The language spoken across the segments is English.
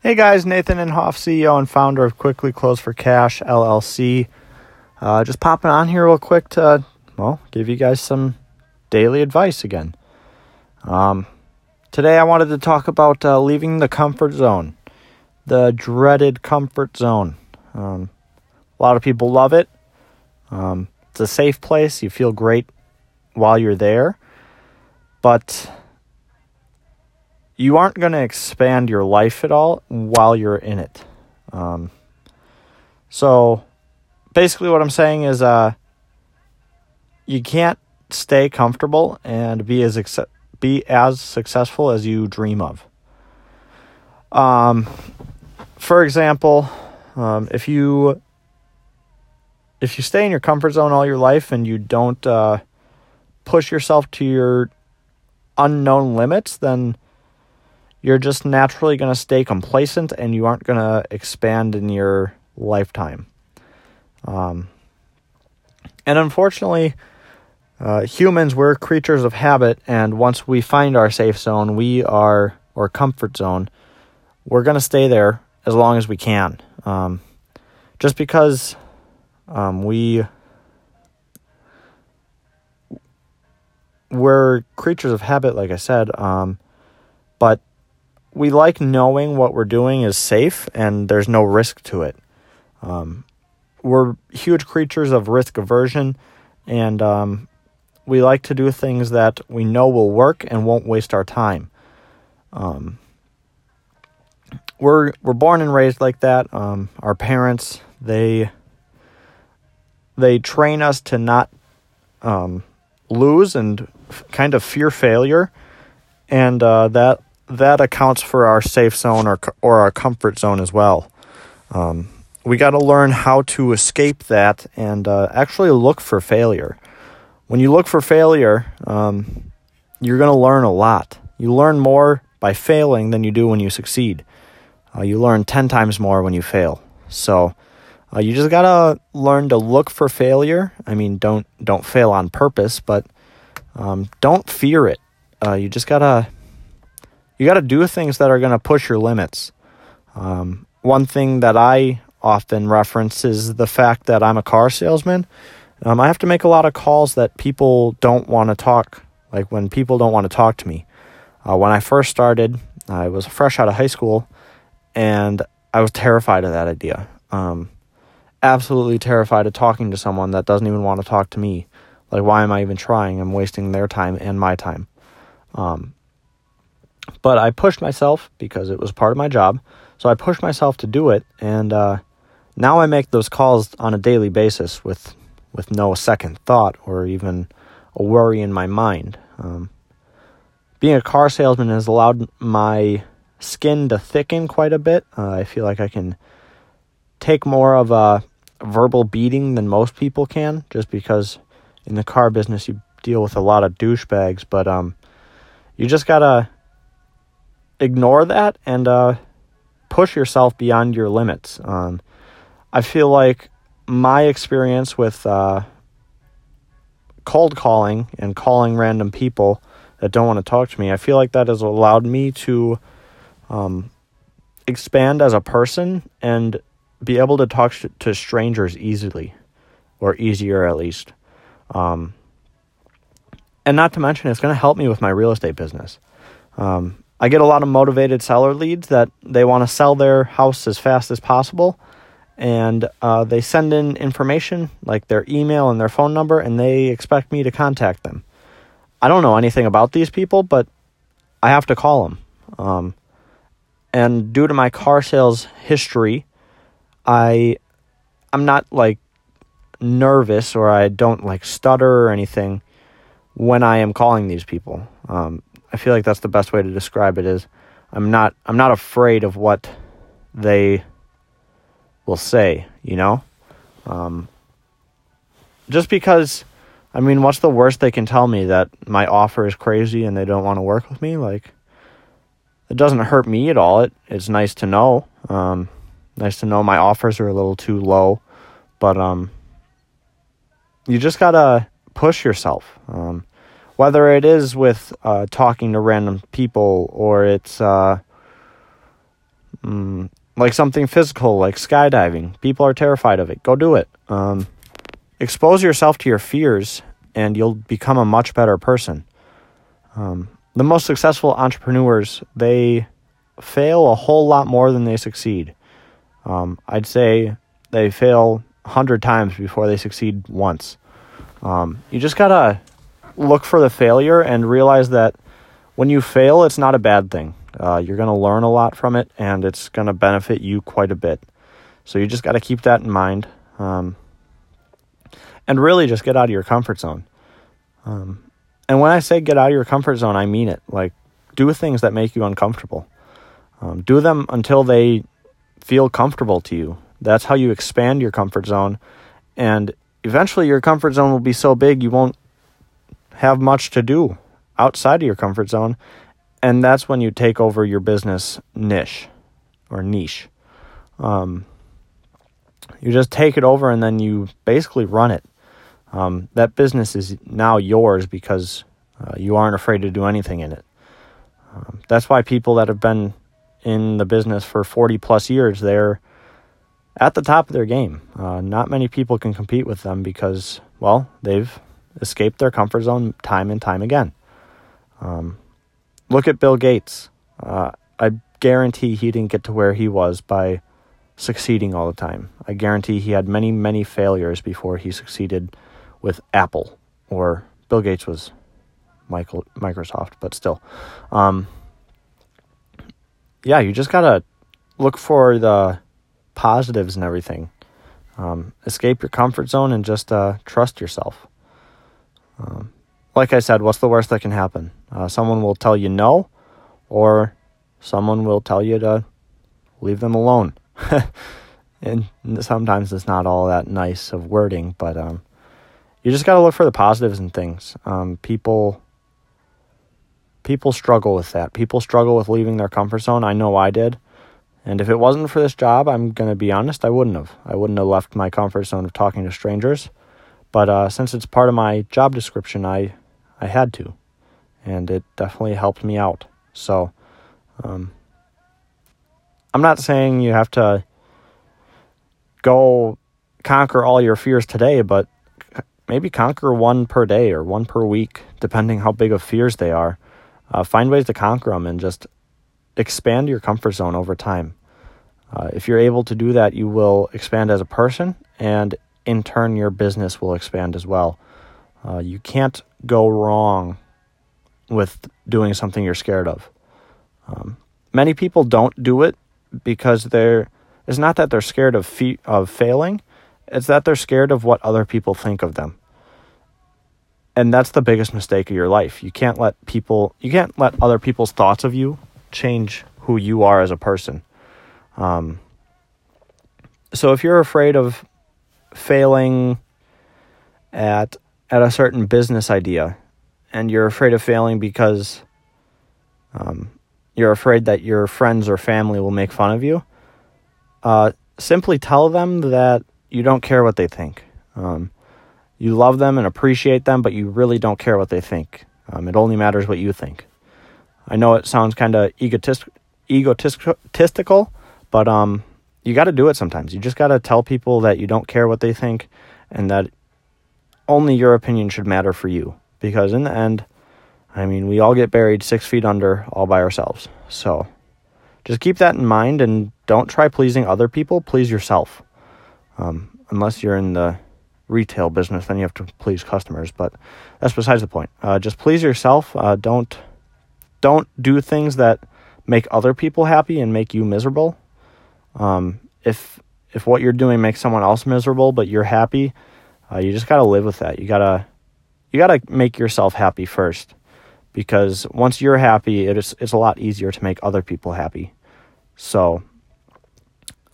Hey guys, Nathan Inhofe, CEO and founder of Quickly Close for Cash LLC. Uh, just popping on here real quick to, well, give you guys some daily advice again. Um, today I wanted to talk about uh, leaving the comfort zone, the dreaded comfort zone. Um, a lot of people love it. Um, it's a safe place. You feel great while you're there, but you aren't going to expand your life at all while you're in it. Um, so basically, what I'm saying is, uh, you can't stay comfortable and be as be as successful as you dream of. Um, for example, um, if you if you stay in your comfort zone all your life and you don't uh, push yourself to your unknown limits, then you're just naturally going to stay complacent and you aren't going to expand in your lifetime. Um, and unfortunately, uh, humans, we're creatures of habit, and once we find our safe zone, we are, or comfort zone, we're going to stay there as long as we can. Um, just because um, we we're creatures of habit, like I said, um, but we like knowing what we're doing is safe and there's no risk to it. Um, we're huge creatures of risk aversion, and um, we like to do things that we know will work and won't waste our time. Um, we're we're born and raised like that. Um, our parents they they train us to not um, lose and f- kind of fear failure, and uh, that that accounts for our safe zone or or our comfort zone as well. Um, we got to learn how to escape that and uh, actually look for failure. When you look for failure, um, you're going to learn a lot. You learn more by failing than you do when you succeed. Uh, you learn 10 times more when you fail. So uh, you just got to learn to look for failure. I mean, don't don't fail on purpose, but um, don't fear it. Uh, you just got to you got to do things that are going to push your limits. Um, one thing that I often reference is the fact that I'm a car salesman. Um, I have to make a lot of calls that people don't want to talk, like when people don't want to talk to me. Uh, when I first started, I was fresh out of high school, and I was terrified of that idea. Um, absolutely terrified of talking to someone that doesn't even want to talk to me. Like, why am I even trying? I'm wasting their time and my time. Um, but I pushed myself because it was part of my job. So I pushed myself to do it, and uh, now I make those calls on a daily basis with with no second thought or even a worry in my mind. Um, being a car salesman has allowed my skin to thicken quite a bit. Uh, I feel like I can take more of a verbal beating than most people can, just because in the car business you deal with a lot of douchebags. But um, you just gotta ignore that and uh, push yourself beyond your limits. Um, I feel like my experience with uh, cold calling and calling random people that don't want to talk to me, I feel like that has allowed me to um, expand as a person and be able to talk to strangers easily, or easier at least. Um, and not to mention, it's going to help me with my real estate business. Um, I get a lot of motivated seller leads that they want to sell their house as fast as possible. And uh, they send in information like their email and their phone number, and they expect me to contact them. I don't know anything about these people, but I have to call them. Um, and due to my car sales history, I I'm not like nervous or I don't like stutter or anything when I am calling these people. Um, I feel like that's the best way to describe it is I'm not I'm not afraid of what they will say, you know? Um, just because I mean, what's the worst they can tell me that my offer is crazy and they don't want to work with me? Like it doesn't hurt me at all. It it's nice to know. Um, nice to know my offers are a little too low, but um you just got to push yourself. Um, whether it is with uh, talking to random people or it's uh, Mm, like something physical, like skydiving. People are terrified of it. Go do it. Um, expose yourself to your fears, and you'll become a much better person. Um, the most successful entrepreneurs they fail a whole lot more than they succeed. Um, I'd say they fail a hundred times before they succeed once. Um, you just gotta look for the failure and realize that when you fail, it's not a bad thing. Uh, you're gonna learn a lot from it, and it's gonna benefit you quite a bit. So you just gotta keep that in mind, um, and really just get out of your comfort zone. Um, and when I say get out of your comfort zone, I mean it. Like, do things that make you uncomfortable. Um, do them until they feel comfortable to you. That's how you expand your comfort zone. And eventually, your comfort zone will be so big you won't have much to do outside of your comfort zone. And that's when you take over your business niche or niche. Um, you just take it over and then you basically run it. Um, that business is now yours because uh, you aren't afraid to do anything in it. Um, that's why people that have been in the business for 40 plus years, they're at the top of their game. Uh, not many people can compete with them because, well, they've escaped their comfort zone time and time again. Um, look at Bill Gates. Uh, I guarantee he didn't get to where he was by succeeding all the time. I guarantee he had many, many failures before he succeeded with Apple or Bill Gates was Michael Microsoft, but still. Um, yeah, you just gotta look for the positives and everything. Um, escape your comfort zone and just uh, trust yourself. Um, like I said, what's the worst that can happen? Uh, someone will tell you no, or someone will tell you to leave them alone. and sometimes it's not all that nice of wording, but um, you just got to look for the positives in things. Um, people people struggle with that. People struggle with leaving their comfort zone. I know I did. And if it wasn't for this job, I'm going to be honest, I wouldn't have. I wouldn't have left my comfort zone of talking to strangers. But uh, since it's part of my job description, I, I had to. And it definitely helped me out. So um, I'm not saying you have to go conquer all your fears today, but maybe conquer one per day or one per week, depending how big of fears they are. Uh, find ways to conquer them and just expand your comfort zone over time. Uh, if you're able to do that, you will expand as a person, and in turn, your business will expand as well. Uh, you can't go wrong with doing something you're scared of. Um, many people don't do it because they're. It's not that they're scared of fe- of failing; it's that they're scared of what other people think of them and that's the biggest mistake of your life. You can't let people, you can't let other people's thoughts of you change who you are as a person. Um, so if you're afraid of failing at at a certain business idea, and you're afraid of failing because um, you're afraid that your friends or family will make fun of you, uh, simply tell them that you don't care what they think. Um, you love them and appreciate them, but you really don't care what they think. Um, it only matters what you think. I know it sounds kind of egotist- egotistical, but um, you got to do it sometimes. You just got to tell people that you don't care what they think and that only your opinion should matter for you. Because in the end, I mean, we all get buried six feet under all by ourselves. So just keep that in mind and don't try pleasing other people. Please yourself. Um, unless you're in the retail business, then you have to please customers. But that's besides the point. Uh, just please yourself. Uh, don't don't do things that make other people happy and make you miserable. Um, if if what you're doing makes someone else miserable, but you're happy, uh, you just gotta live with that. You gotta you gotta make yourself happy first, because once you're happy, it is it's a lot easier to make other people happy. So,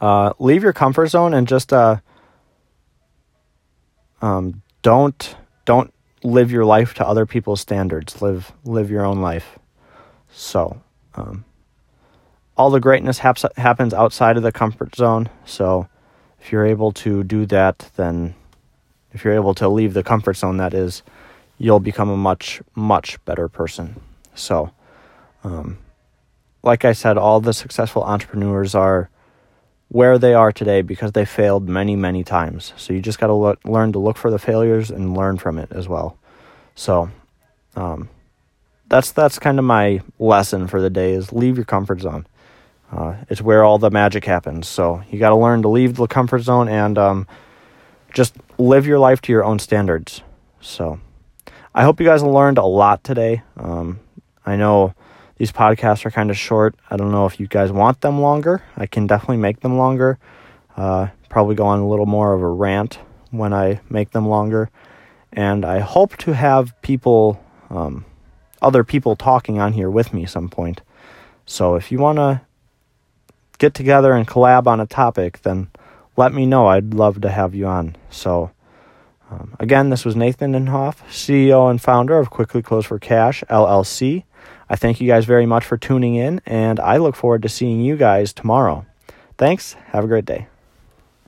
uh, leave your comfort zone and just uh, um, don't don't live your life to other people's standards. Live live your own life. So, um, all the greatness haps, happens outside of the comfort zone. So, if you're able to do that, then if you're able to leave the comfort zone, that is, you'll become a much much better person. So, um, like I said, all the successful entrepreneurs are where they are today because they failed many, many times. So you just got to lo- learn to look for the failures and learn from it as well. So, um, that's that's kind of my lesson for the day is leave your comfort zone. Uh, it's where all the magic happens. So you got to learn to leave the comfort zone and um, just live your life to your own standards. So I hope you guys learned a lot today. Um, I know these podcasts are kind of short. I don't know if you guys want them longer. I can definitely make them longer. Uh, probably go on a little more of a rant when I make them longer. And I hope to have people, um, other people talking on here with me some point. So if you want to get together and collab on a topic, then let me know. I'd love to have you on. So, um, again, this was Nathan Inhoff, CEO and founder of Quickly Close for Cash LLC. I thank you guys very much for tuning in, and I look forward to seeing you guys tomorrow. Thanks. Have a great day.